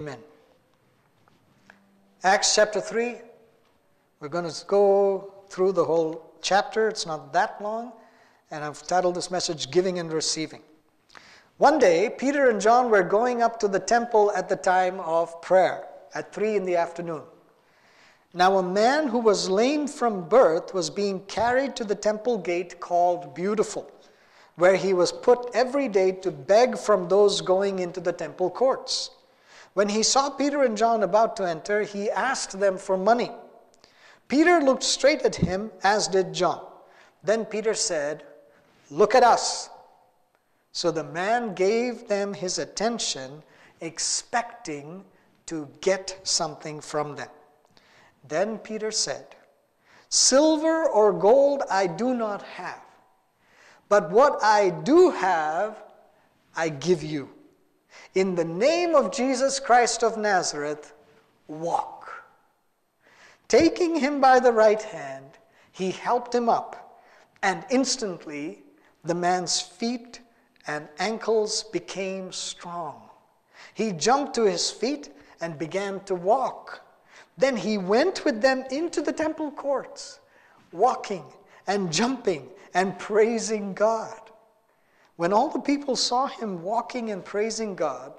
Amen. Acts chapter 3. We're going to go through the whole chapter. It's not that long. And I've titled this message Giving and Receiving. One day, Peter and John were going up to the temple at the time of prayer at 3 in the afternoon. Now, a man who was lame from birth was being carried to the temple gate called Beautiful, where he was put every day to beg from those going into the temple courts. When he saw Peter and John about to enter, he asked them for money. Peter looked straight at him, as did John. Then Peter said, Look at us. So the man gave them his attention, expecting to get something from them. Then Peter said, Silver or gold I do not have, but what I do have, I give you. In the name of Jesus Christ of Nazareth, walk. Taking him by the right hand, he helped him up, and instantly the man's feet and ankles became strong. He jumped to his feet and began to walk. Then he went with them into the temple courts, walking and jumping and praising God. When all the people saw him walking and praising God,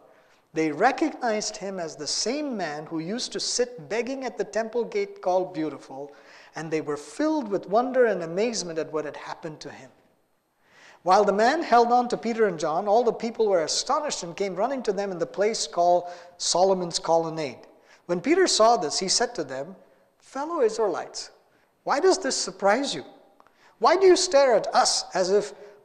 they recognized him as the same man who used to sit begging at the temple gate called Beautiful, and they were filled with wonder and amazement at what had happened to him. While the man held on to Peter and John, all the people were astonished and came running to them in the place called Solomon's Colonnade. When Peter saw this, he said to them, Fellow Israelites, why does this surprise you? Why do you stare at us as if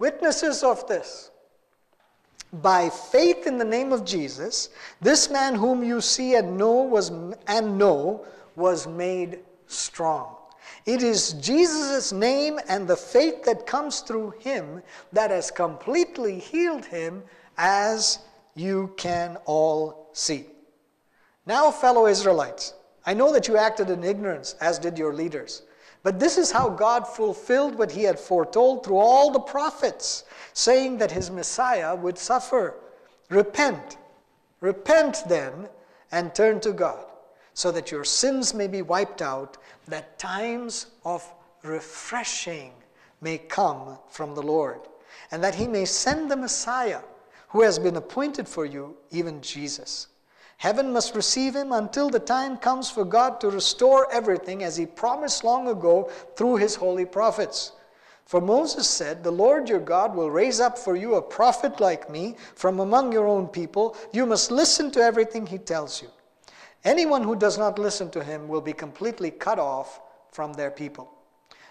witnesses of this. By faith in the name of Jesus, this man whom you see and know was and know was made strong. It is Jesus' name and the faith that comes through him that has completely healed him, as you can all see. Now, fellow Israelites, I know that you acted in ignorance, as did your leaders. But this is how God fulfilled what he had foretold through all the prophets, saying that his Messiah would suffer. Repent. Repent then and turn to God so that your sins may be wiped out, that times of refreshing may come from the Lord, and that he may send the Messiah who has been appointed for you, even Jesus. Heaven must receive him until the time comes for God to restore everything as he promised long ago through his holy prophets. For Moses said, The Lord your God will raise up for you a prophet like me from among your own people. You must listen to everything he tells you. Anyone who does not listen to him will be completely cut off from their people.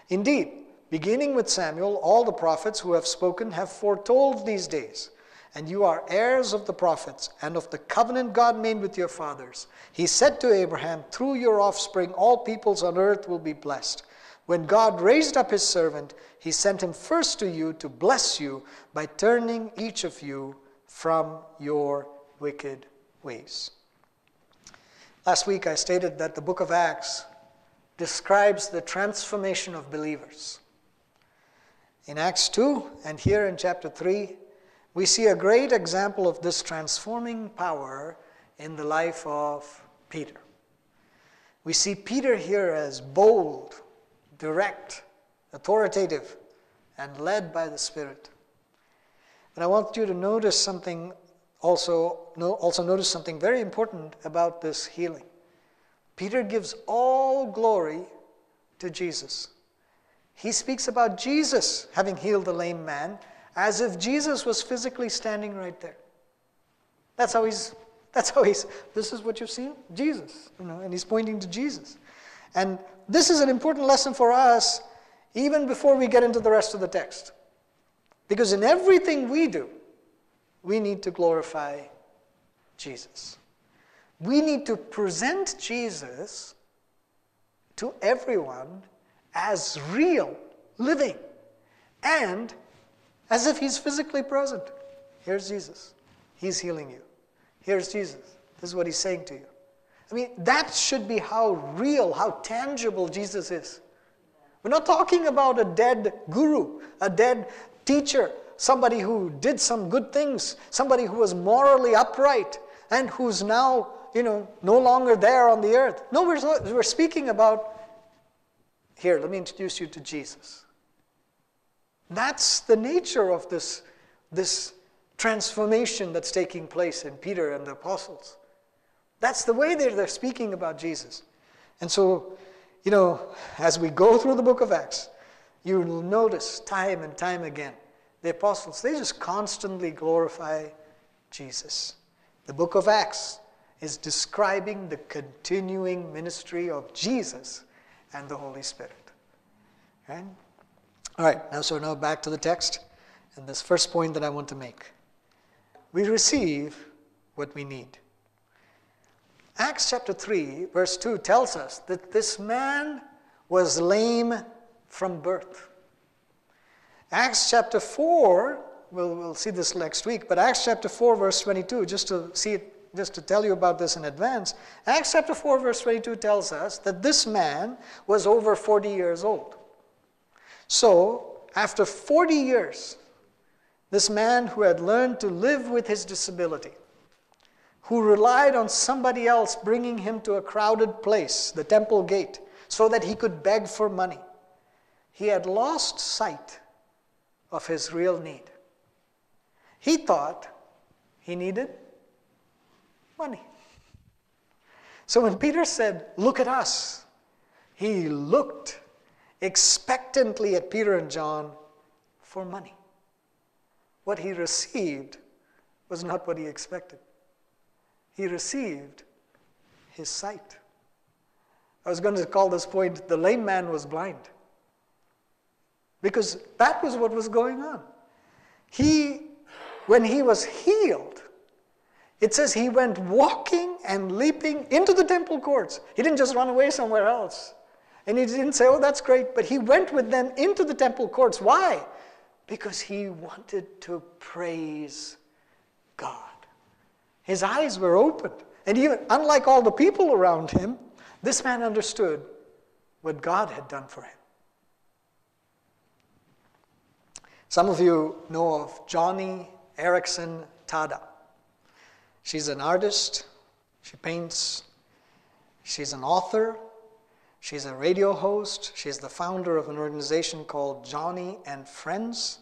Indeed, beginning with Samuel, all the prophets who have spoken have foretold these days. And you are heirs of the prophets and of the covenant God made with your fathers. He said to Abraham, Through your offspring, all peoples on earth will be blessed. When God raised up his servant, he sent him first to you to bless you by turning each of you from your wicked ways. Last week I stated that the book of Acts describes the transformation of believers. In Acts 2 and here in chapter 3, we see a great example of this transforming power in the life of Peter. We see Peter here as bold, direct, authoritative, and led by the Spirit. But I want you to notice something also, also notice something very important about this healing. Peter gives all glory to Jesus. He speaks about Jesus having healed the lame man as if Jesus was physically standing right there. That's how he's, that's how he's, this is what you've seen? Jesus, you know, and he's pointing to Jesus. And this is an important lesson for us even before we get into the rest of the text. Because in everything we do, we need to glorify Jesus. we need to present Jesus to everyone as real, living, and as if he's physically present. Here's Jesus. He's healing you. Here's Jesus. This is what he's saying to you. I mean, that should be how real, how tangible Jesus is. We're not talking about a dead guru, a dead teacher, somebody who did some good things, somebody who was morally upright and who's now, you know, no longer there on the earth. No, we're, we're speaking about here, let me introduce you to Jesus. That's the nature of this, this transformation that's taking place in Peter and the apostles. That's the way they're, they're speaking about Jesus. And so, you know, as we go through the book of Acts, you will notice time and time again the apostles, they just constantly glorify Jesus. The book of Acts is describing the continuing ministry of Jesus and the Holy Spirit. Right? All right, now so now back to the text and this first point that I want to make. We receive what we need. Acts chapter 3, verse 2 tells us that this man was lame from birth. Acts chapter 4, we'll, we'll see this next week, but Acts chapter 4, verse 22, just to see it, just to tell you about this in advance, Acts chapter 4, verse 22 tells us that this man was over 40 years old. So, after 40 years, this man who had learned to live with his disability, who relied on somebody else bringing him to a crowded place, the temple gate, so that he could beg for money, he had lost sight of his real need. He thought he needed money. So when Peter said, Look at us, he looked expectantly at Peter and John for money. What he received was not what he expected. He received his sight. I was going to call this point the lame man was blind. Because that was what was going on. He, when he was healed, it says he went walking and leaping into the temple courts. He didn't just run away somewhere else. And he didn't say, oh, that's great. But he went with them into the temple courts. Why? Because he wanted to praise God. His eyes were opened. And even, unlike all the people around him, this man understood what God had done for him. Some of you know of Joni Eareckson Tada. She's an artist, she paints, she's an author, she's a radio host, she's the founder of an organization called Joni and Friends.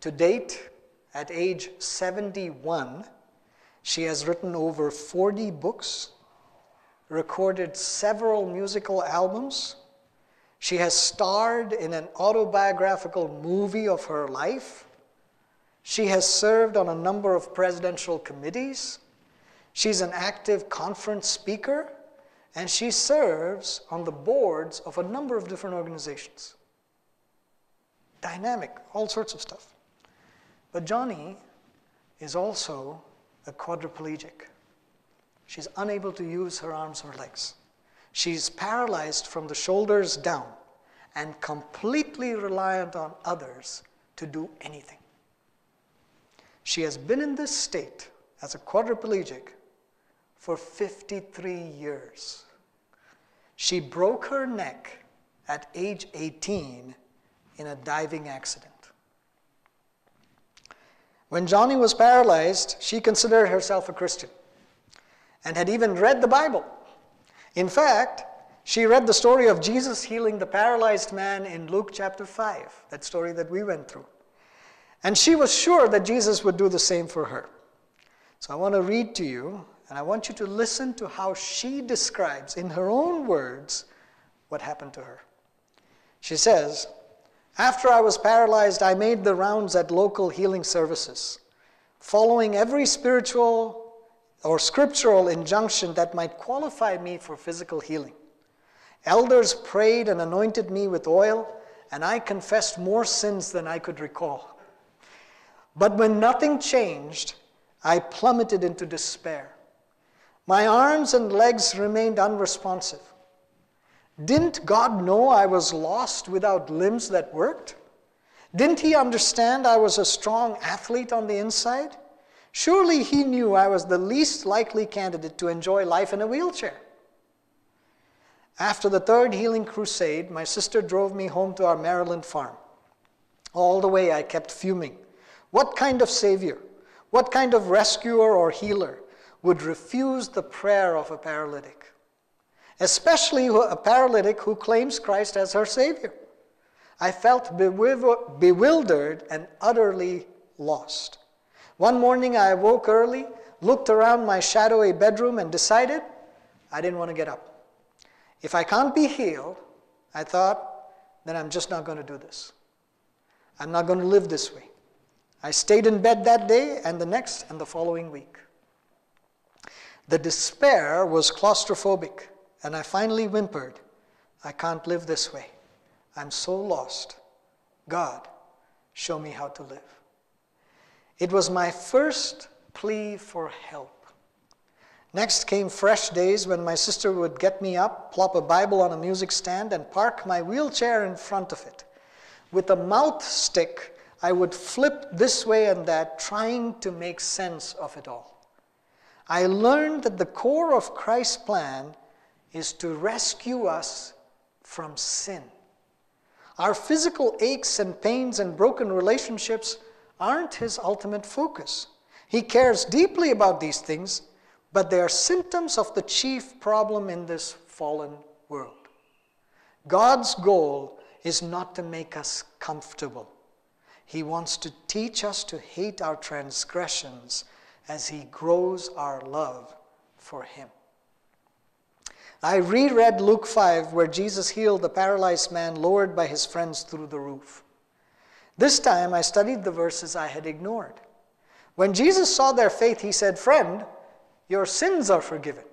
To date, at age 71, she has written over 40 books, recorded several musical albums, she has starred in an autobiographical movie of her life. She has served on a number of presidential committees. She's an active conference speaker, and she serves on the boards of a number of different organizations. Dynamic, all sorts of stuff. But Joni is also a quadriplegic. She's unable to use her arms or legs. She's paralyzed from the shoulders down and completely reliant on others to do anything. She has been in this state as a quadriplegic for 53 years. She broke her neck at age 18 in a diving accident. When Joni was paralyzed, she considered herself a Christian and had even read the Bible. In fact, she read the story of Jesus healing the paralyzed man in Luke chapter 5, that story that we went through. And she was sure that Jesus would do the same for her. So I want to read to you, and I want you to listen to how she describes, in her own words, what happened to her. She says, After I was paralyzed, I made the rounds at local healing services, following every spiritual or scriptural injunction that might qualify me for physical healing. Elders prayed and anointed me with oil, and I confessed more sins than I could recall. But when nothing changed, I plummeted into despair. My arms and legs remained unresponsive. Didn't God know I was lost without limbs that worked? Didn't He understand I was a strong athlete on the inside? Surely He knew I was the least likely candidate to enjoy life in a wheelchair. After the third healing crusade, my sister drove me home to our Maryland farm. All the way, I kept fuming. What kind of Savior, what kind of rescuer or healer would refuse the prayer of a paralytic? Especially a paralytic who claims Christ as her Savior. I felt bewildered and utterly lost. One morning I awoke early, looked around my shadowy bedroom, and decided I didn't want to get up. If I can't be healed, I thought, then I'm just not going to do this. I'm not going to live this way. I stayed in bed that day and the next and the following week. The despair was claustrophobic, and I finally whimpered, I can't live this way. I'm so lost. God, show me how to live. It was my first plea for help. Next came fresh days when my sister would get me up, plop a Bible on a music stand, and park my wheelchair in front of it. With a mouth stick, I would flip this way and that, trying to make sense of it all. I learned that the core of Christ's plan is to rescue us from sin. Our physical aches and pains and broken relationships aren't his ultimate focus. He cares deeply about these things, but they are symptoms of the chief problem in this fallen world. God's goal is not to make us comfortable. He wants to teach us to hate our transgressions as He grows our love for Him. I reread Luke 5, where Jesus healed the paralyzed man lowered by his friends through the roof. This time I studied the verses I had ignored. When Jesus saw their faith, he said, Friend, your sins are forgiven.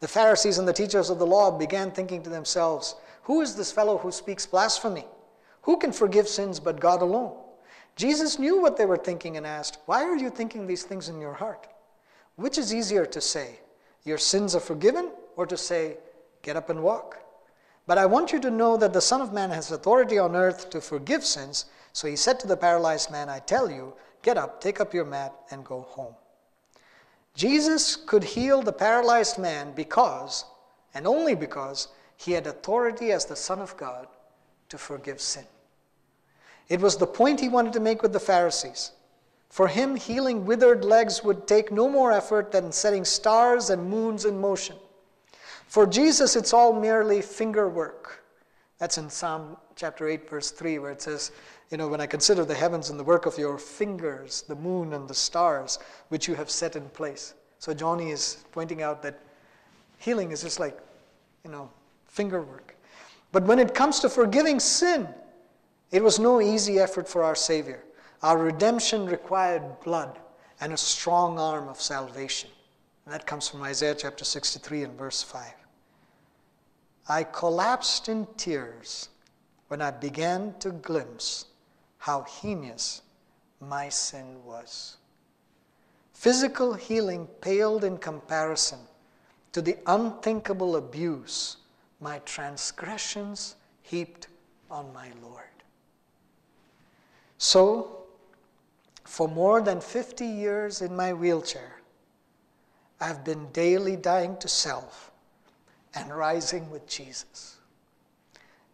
The Pharisees and the teachers of the law began thinking to themselves, Who is this fellow who speaks blasphemy? Who can forgive sins but God alone? Jesus knew what they were thinking and asked, Why are you thinking these things in your heart? Which is easier to say, Your sins are forgiven, or to say, Get up and walk. But I want you to know that the Son of Man has authority on earth to forgive sins. So he said to the paralyzed man, I tell you, get up, take up your mat, and go home. Jesus could heal the paralyzed man because, and only because, he had authority as the Son of God to forgive sin. It was the point he wanted to make with the Pharisees. For him, healing withered legs would take no more effort than setting stars and moons in motion. For Jesus, it's all merely finger work. That's in Psalm chapter 8, verse 3, where it says, You know, when I consider the heavens and the work of your fingers, the moon and the stars, which you have set in place. So Joni is pointing out that healing is just like, you know, finger work. But when it comes to forgiving sin, it was no easy effort for our Savior. Our redemption required blood and a strong arm of salvation. And that comes from Isaiah chapter 63 and verse 5. I collapsed in tears when I began to glimpse how heinous my sin was. Physical healing paled in comparison to the unthinkable abuse my transgressions heaped on my Lord. So, for more than 50 years in my wheelchair, I've been daily dying to self and rising with Jesus.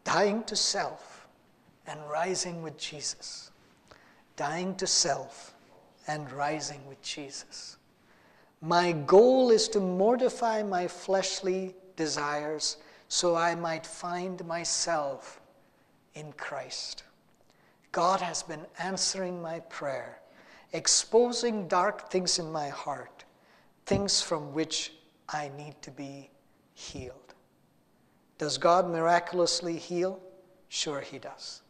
Dying to self and rising with Jesus. Dying to self and rising with Jesus. My goal is to mortify my fleshly desires so I might find myself in Christ. God has been answering my prayer, exposing dark things in my heart, things from which I need to be healed. Does God miraculously heal? Sure, He does.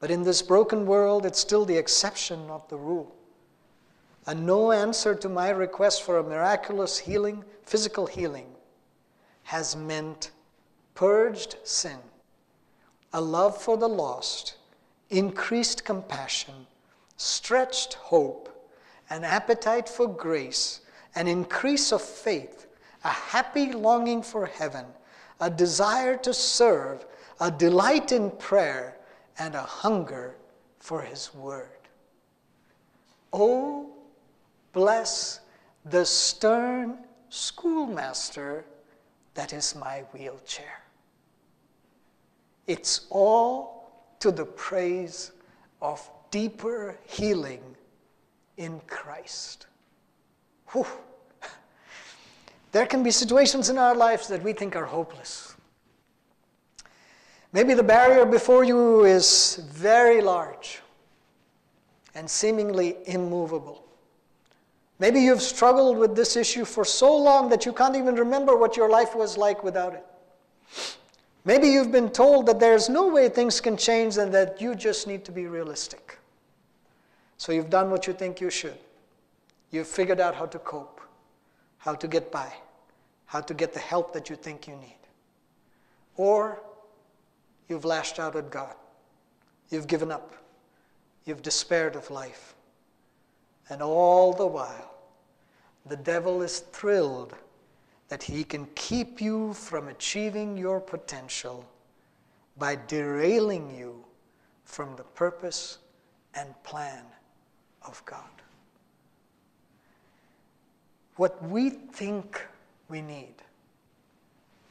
But in this broken world, it's still the exception, not the rule. A no answer to my request for a miraculous healing, physical healing, has meant purged sin, a love for the lost, increased compassion, stretched hope, an appetite for grace, an increase of faith, a happy longing for heaven, a desire to serve, a delight in prayer, and a hunger for His Word. Oh, bless the stern schoolmaster that is my wheelchair. It's all to the praise of deeper healing in Christ. Whew. There can be situations in our lives that we think are hopeless. Maybe the barrier before you is very large and seemingly immovable. Maybe you've struggled with this issue for so long that you can't even remember what your life was like without it. Maybe you've been told that there's no way things can change and that you just need to be realistic. So you've done what you think you should. You've figured out how to cope, how to get by, how to get the help that you think you need. Or you've lashed out at God. You've given up. You've despaired of life. And all the while, the devil is thrilled that he can keep you from achieving your potential by derailing you from the purpose and plan of God. What we think we need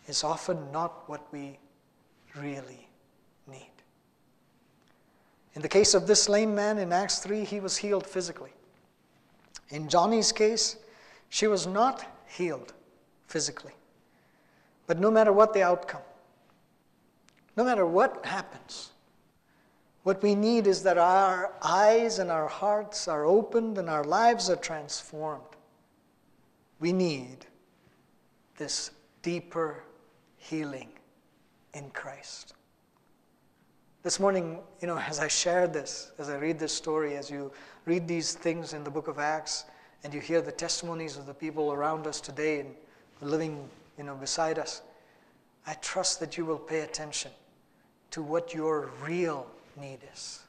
is often not what we really need. In the case of this lame man in Acts 3, he was healed physically. In Joni's case, she was not healed physically. But no matter what the outcome, no matter what happens, what we need is that our eyes and our hearts are opened and our lives are transformed. We need this deeper healing in Christ. This morning, you know, as I share this, as I read this story, as you read these things in the book of Acts, and you hear the testimonies of the people around us today and living, you know, beside us, I trust that you will pay attention to what your real need is.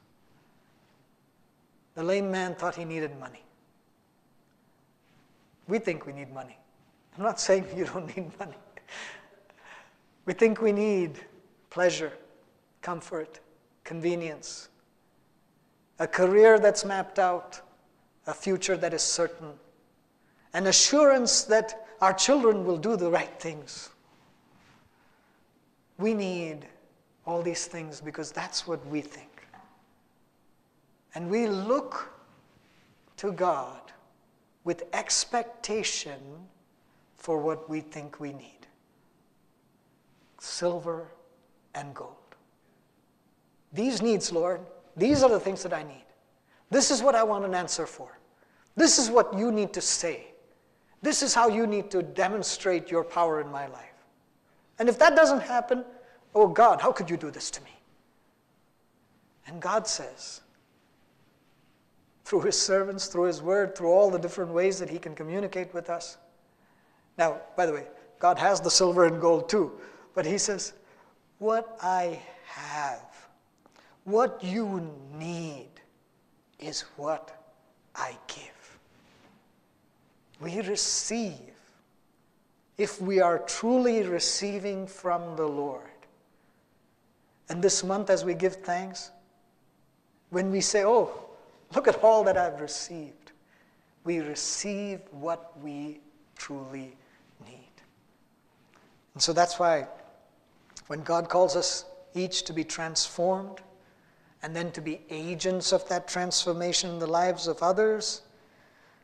The lame man thought he needed money. We think we need money. I'm not saying you don't need money. We think we need pleasure, comfort, convenience, a career that's mapped out, a future that is certain, an assurance that our children will do the right things. We need all these things because that's what we think. And we look to God with expectation for what we think we need silver and gold. These needs, Lord, these are the things that I need. This is what I want an answer for. This is what you need to say. This is how you need to demonstrate your power in my life. And if that doesn't happen, oh God, how could you do this to me? And God says, through his servants, through his word, through all the different ways that he can communicate with us. Now, by the way, God has the silver and gold too, but he says, What I have, what you need, is what I give. We receive if we are truly receiving from the Lord. And this month, as we give thanks, when we say, Oh, Look at all that I've received. We receive what we truly need. And so that's why when God calls us each to be transformed and then to be agents of that transformation in the lives of others,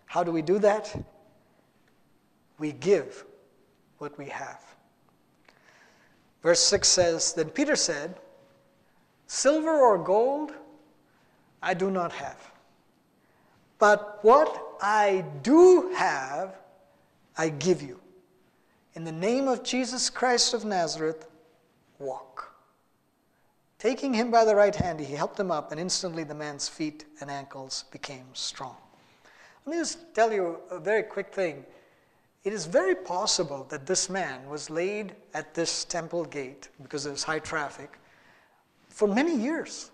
how do we do that? We give what we have. Verse 6 says Then Peter said, Silver or gold I do not have. But what I do have, I give you. In the name of Jesus Christ of Nazareth, walk. Taking him by the right hand, he helped him up, and instantly the man's feet and ankles became strong. Let me just tell you a very quick thing. It is very possible that this man was laid at this temple gate because there was high traffic for many years.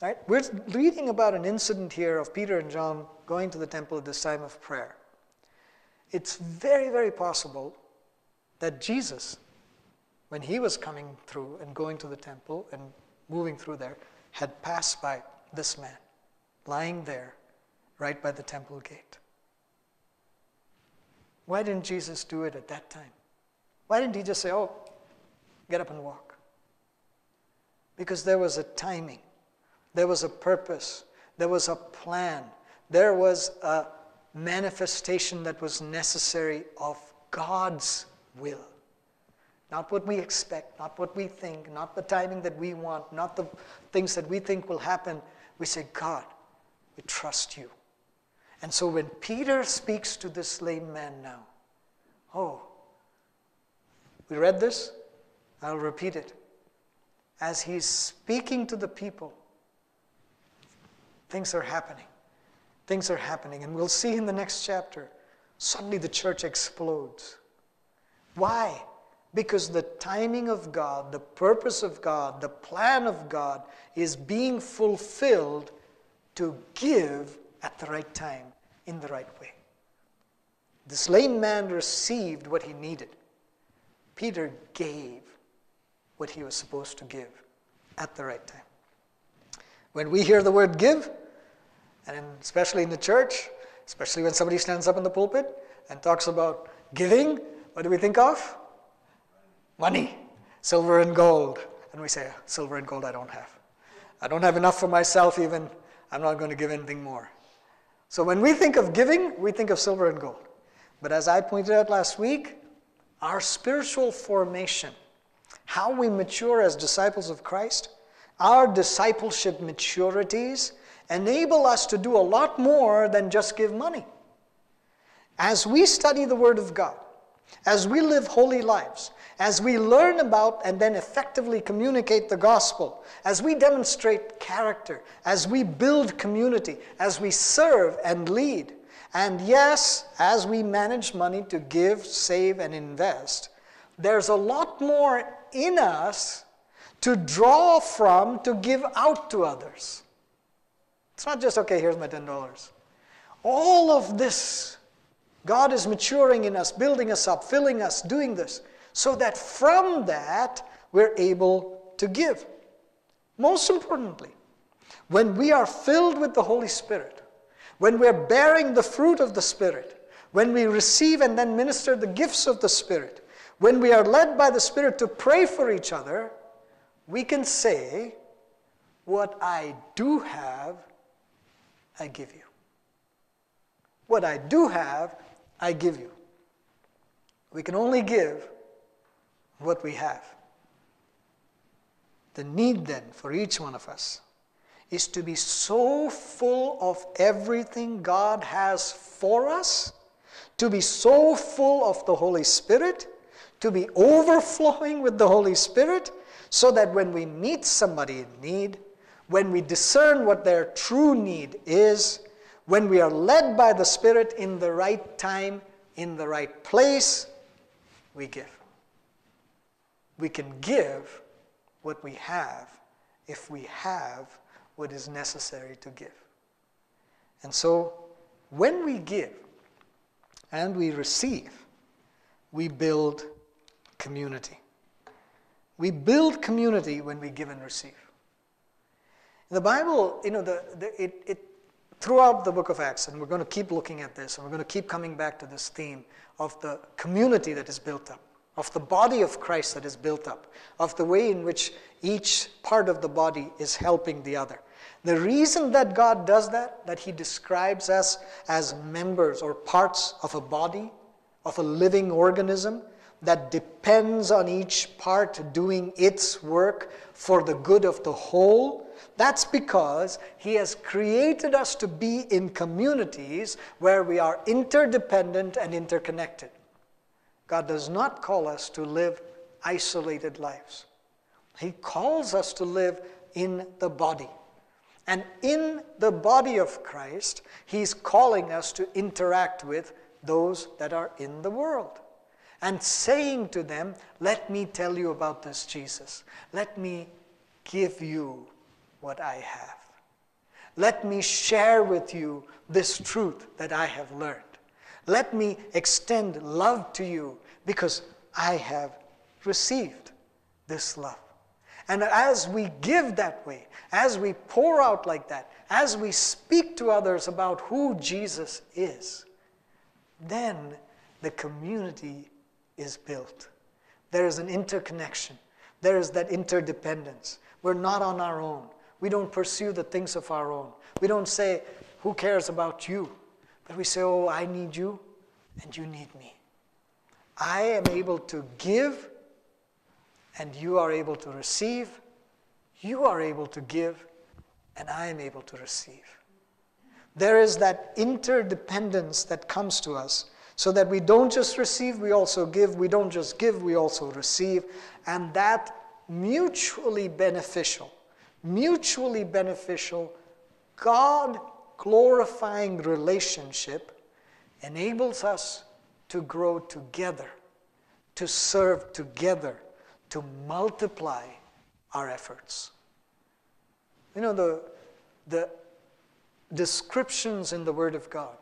Right? We're reading about an incident here of Peter and John going to the temple at this time of prayer. it's very, very possible that Jesus, when he was coming through and going to the temple and moving through there, had passed by this man lying there right by the temple gate. Why didn't Jesus do it at that time? Why didn't he just say, Oh, get up and walk? Because there was a timing, there was a purpose, there was a plan, there was a manifestation that was necessary of God's will. Not what we expect, not what we think, not the timing that we want, not the things that we think will happen. We say, God, we trust you. And so when Peter speaks to this lame man now, oh, we read this, I'll repeat it. As he's speaking to the people, things are happening. Things are happening. And we'll see in the next chapter, suddenly the church explodes. Why? Because the timing of God, the purpose of God, the plan of God is being fulfilled to give at the right time in the right way. This lame man received what he needed. Peter gave what he was supposed to give at the right time. When we hear the word give, and especially in the church, especially when somebody stands up in the pulpit and talks about giving, what do we think of? Money, silver and gold. And we say, silver and gold I don't have. I don't have enough for myself, even. I'm not going to give anything more. So when we think of giving, we think of silver and gold. But as I pointed out last week, our spiritual formation, how we mature as disciples of Christ, our discipleship maturities enable us to do a lot more than just give money. As we study the Word of God, as we live holy lives, as we learn about and then effectively communicate the gospel, as we demonstrate character, as we build community, as we serve and lead, and yes, as we manage money to give, save, and invest, there's a lot more in us to draw from to give out to others. It's not just, okay, here's my $10. All of this, God is maturing in us, building us up, filling us, doing this, so that from that we're able to give. Most importantly, when we are filled with the Holy Spirit, when we're bearing the fruit of the Spirit, when we receive and then minister the gifts of the Spirit, when we are led by the Spirit to pray for each other, we can say, What I do have I give you. What I do have, I give you. We can only give what we have. The need then for each one of us is to be so full of everything God has for us, to be so full of the Holy Spirit, to be overflowing with the Holy Spirit, so that when we meet somebody in need, when we discern what their true need is, when we are led by the Spirit in the right time, in the right place, we give. We can give what we have if we have what is necessary to give. And so, when we give and we receive, we build community. We build community when we give and receive. In The Bible, you know, the, the, it, it, throughout the book of Acts, and we're going to keep looking at this, and we're going to keep coming back to this theme of the community that is built up, of the body of Christ that is built up, of the way in which each part of the body is helping the other. The reason that God does that, that He describes us as members or parts of a body, of a living organism, that depends on each part doing its work for the good of the whole, that's because He has created us to be in communities where we are interdependent and interconnected. God does not call us to live isolated lives, He calls us to live in the body. And in the body of Christ, He's calling us to interact with those that are in the world and saying to them, Let me tell you about this Jesus. Let me give you what I have. Let me share with you this truth that I have learned. Let me extend love to you because I have received this love. And as we give that way, as we pour out like that, as we speak to others about who Jesus is, then the community is built. There is an interconnection, there is that interdependence. We're not on our own. We don't pursue the things of our own. We don't say, Who cares about you? But we say, Oh, I need you, and you need me. I am able to give, and you are able to receive. You are able to give, and I am able to receive. There is that interdependence that comes to us so that we don't just receive, we also give. We don't just give, we also receive. And that mutually beneficial, mutually beneficial, God glorifying relationship enables us to grow together, to serve together, to multiply our efforts. You know, the, the descriptions in the Word of God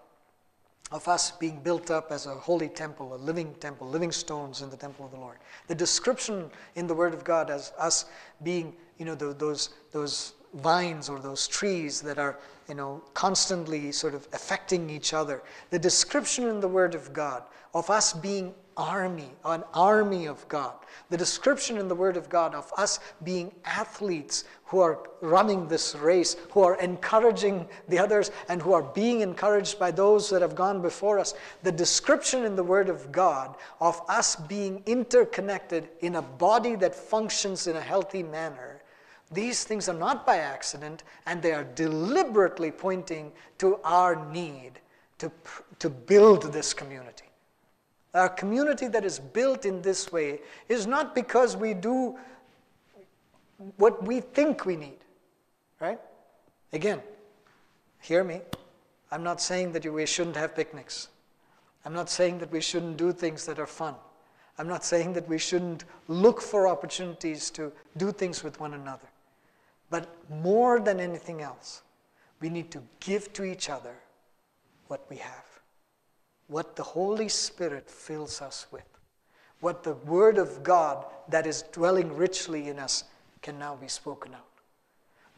of us being built up as a holy temple, a living temple, living stones in the temple of the Lord. The description in the Word of God as us being, you know, the, those, those vines or those trees that are, you know, constantly sort of affecting each other. The description in the Word of God of us being army, an army of God. The description in the Word of God of us being athletes who are running this race, who are encouraging the others, and who are being encouraged by those that have gone before us. The description in the Word of God of us being interconnected in a body that functions in a healthy manner. These things are not by accident, and they are deliberately pointing to our need to, to build this community. Our community that is built in this way is not because we do what we think we need, right? Again, hear me. I'm not saying that we shouldn't have picnics. I'm not saying that we shouldn't do things that are fun. I'm not saying that we shouldn't look for opportunities to do things with one another. But more than anything else, we need to give to each other what we have what the Holy Spirit fills us with, what the Word of God that is dwelling richly in us can now be spoken out.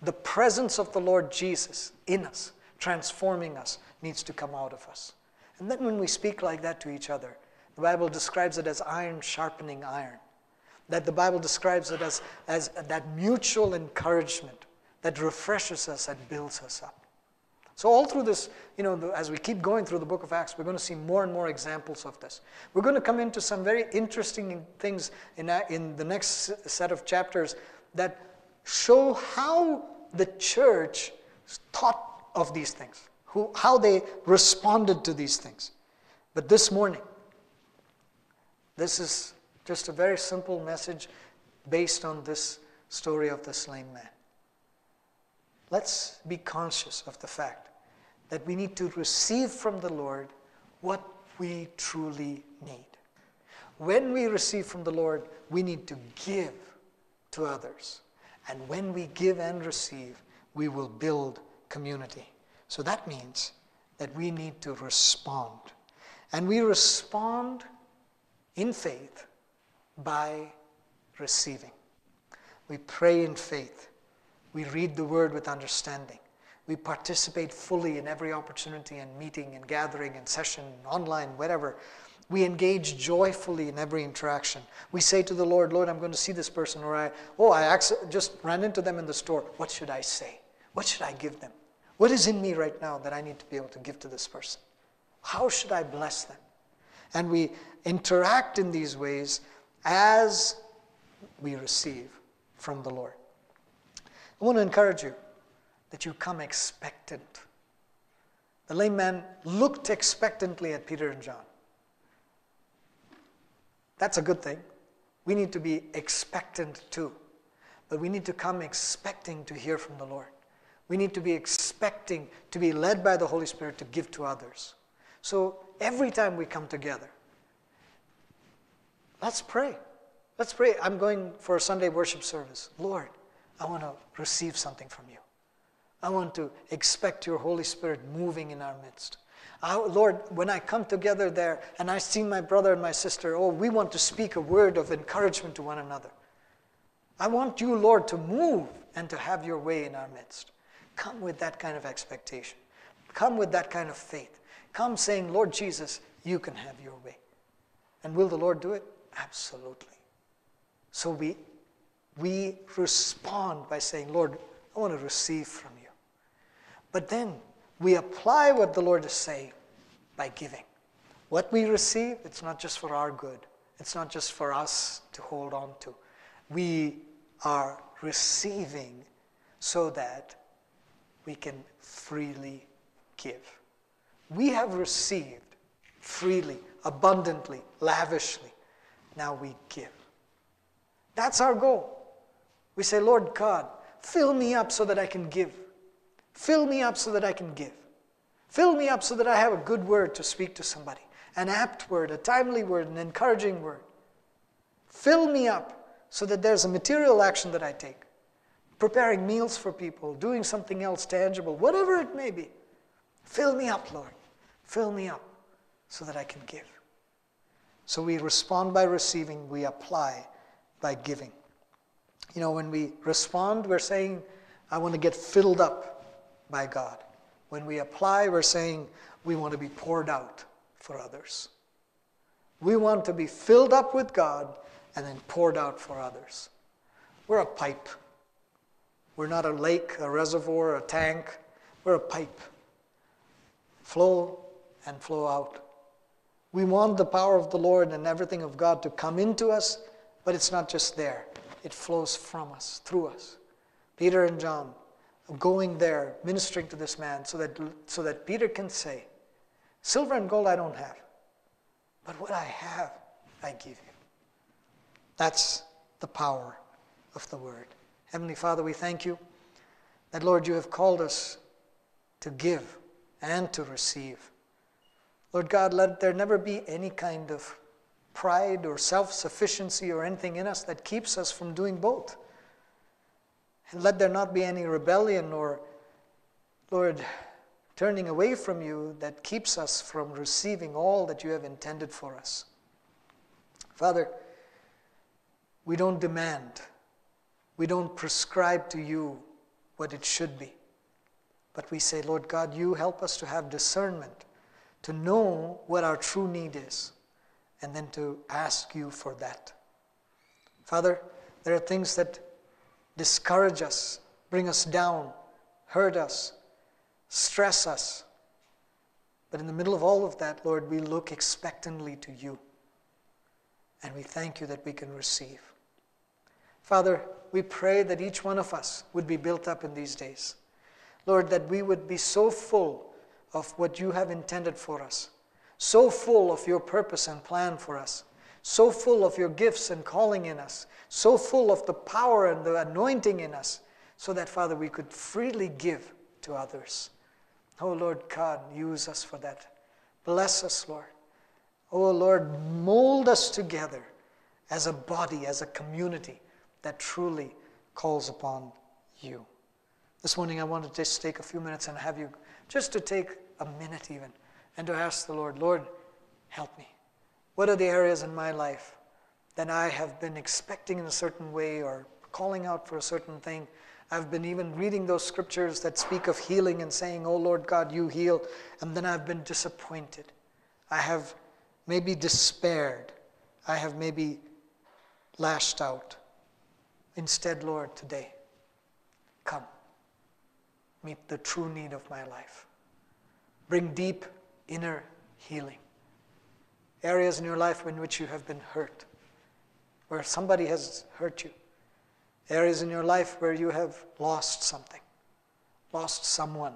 The presence of the Lord Jesus in us, transforming us, needs to come out of us. And then when we speak like that to each other, the Bible describes it as iron sharpening iron. That the Bible describes it as, as that mutual encouragement that refreshes us and builds us up. So, all through this, you know, as we keep going through the book of Acts, we're going to see more and more examples of this. We're going to come into some very interesting things in, in the next set of chapters that show how the church thought of these things, who, how they responded to these things. But this morning, this is just a very simple message based on this story of the slain man. Let's be conscious of the fact that we need to receive from the Lord what we truly need. When we receive from the Lord, we need to give to others. And when we give and receive, we will build community. So that means that we need to respond. And we respond in faith by receiving. We pray in faith. We read the word with understanding. We participate fully in every opportunity and meeting and gathering and session, online, whatever. We engage joyfully in every interaction. We say to the Lord, Lord, I'm going to see this person, or I, oh, I just ran into them in the store. What should I say? What should I give them? What is in me right now that I need to be able to give to this person? How should I bless them? And we interact in these ways as we receive from the Lord. I want to encourage you that you come expectant. The lame man looked expectantly at Peter and John. That's a good thing. We need to be expectant too. But we need to come expecting to hear from the Lord. We need to be expecting to be led by the Holy Spirit to give to others. So every time we come together, let's pray. Let's pray. I'm going for a Sunday worship service. Lord, I want to receive something from you. I want to expect your Holy Spirit moving in our midst. I, Lord, when I come together there and I see my brother and my sister, oh, we want to speak a word of encouragement to one another. I want you, Lord, to move and to have your way in our midst. Come with that kind of expectation. Come with that kind of faith. Come saying, Lord Jesus, you can have your way. And will the Lord do it? Absolutely. So we, we respond by saying, Lord, I want to receive from you. But then we apply what the Lord is saying by giving. What we receive, it's not just for our good, it's not just for us to hold on to. We are receiving so that we can freely give. We have received freely, abundantly, lavishly. Now we give. That's our goal. We say, Lord God, fill me up so that I can give. Fill me up so that I can give. Fill me up so that I have a good word to speak to somebody, an apt word, a timely word, an encouraging word. Fill me up so that there's a material action that I take. Preparing meals for people, doing something else tangible, whatever it may be. Fill me up, Lord. Fill me up so that I can give. So we respond by receiving, we apply by giving. You know, when we respond, we're saying, I want to get filled up by God. When we apply, we're saying, we want to be poured out for others. We want to be filled up with God and then poured out for others. We're a pipe. We're not a lake, a reservoir, a tank. We're a pipe. Flow and flow out. We want the power of the Lord and everything of God to come into us, but it's not just there, it flows from us, through us. Peter and John going there, ministering to this man, so that, so that Peter can say, Silver and gold I don't have, but what I have, I give you. That's the power of the word. Heavenly Father, we thank you that, Lord, you have called us to give and to receive. Lord God, let there never be any kind of pride or self sufficiency or anything in us that keeps us from doing both. And let there not be any rebellion or, Lord, turning away from you that keeps us from receiving all that you have intended for us. Father, we don't demand, we don't prescribe to you what it should be. But we say, Lord God, you help us to have discernment to know what our true need is, and then to ask you for that. Father, there are things that discourage us, bring us down, hurt us, stress us. But in the middle of all of that, Lord, we look expectantly to you. And we thank you that we can receive. Father, we pray that each one of us would be built up in these days. Lord, that we would be so full of what you have intended for us, so full of your purpose and plan for us, so full of your gifts and calling in us, so full of the power and the anointing in us, so that, Father, we could freely give to others. Oh, Lord God, use us for that. Bless us, Lord. Oh, Lord, mold us together as a body, as a community that truly calls upon you. This morning, I want to just take a few minutes and have you just to take a minute even and to ask the Lord, Lord, help me. What are the areas in my life that I have been expecting in a certain way or calling out for a certain thing? I've been even reading those scriptures that speak of healing and saying, Oh Lord God, you heal. And then I've been disappointed. I have maybe despaired. I have maybe lashed out. Instead, Lord, today, come meet the true need of my life. Bring deep inner healing. Areas in your life in which you have been hurt, where somebody has hurt you. Areas in your life where you have lost something, lost someone.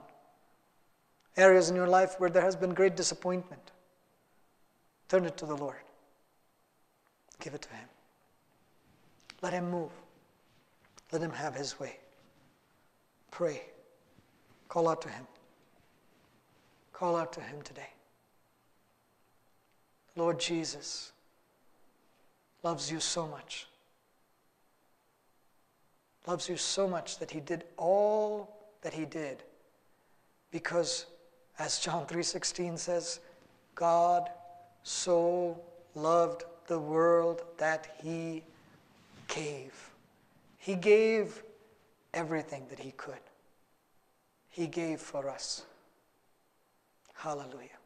Areas in your life where there has been great disappointment. Turn it to the Lord. Give it to Him. Let Him move. Let Him have His way. Pray. Call out to Him. Call out to Him today. Lord Jesus loves you so much. Loves you so much that He did all that He did because As John 3:16 says, God so loved the world that he gave. He gave everything that he could. He gave for us. Hallelujah.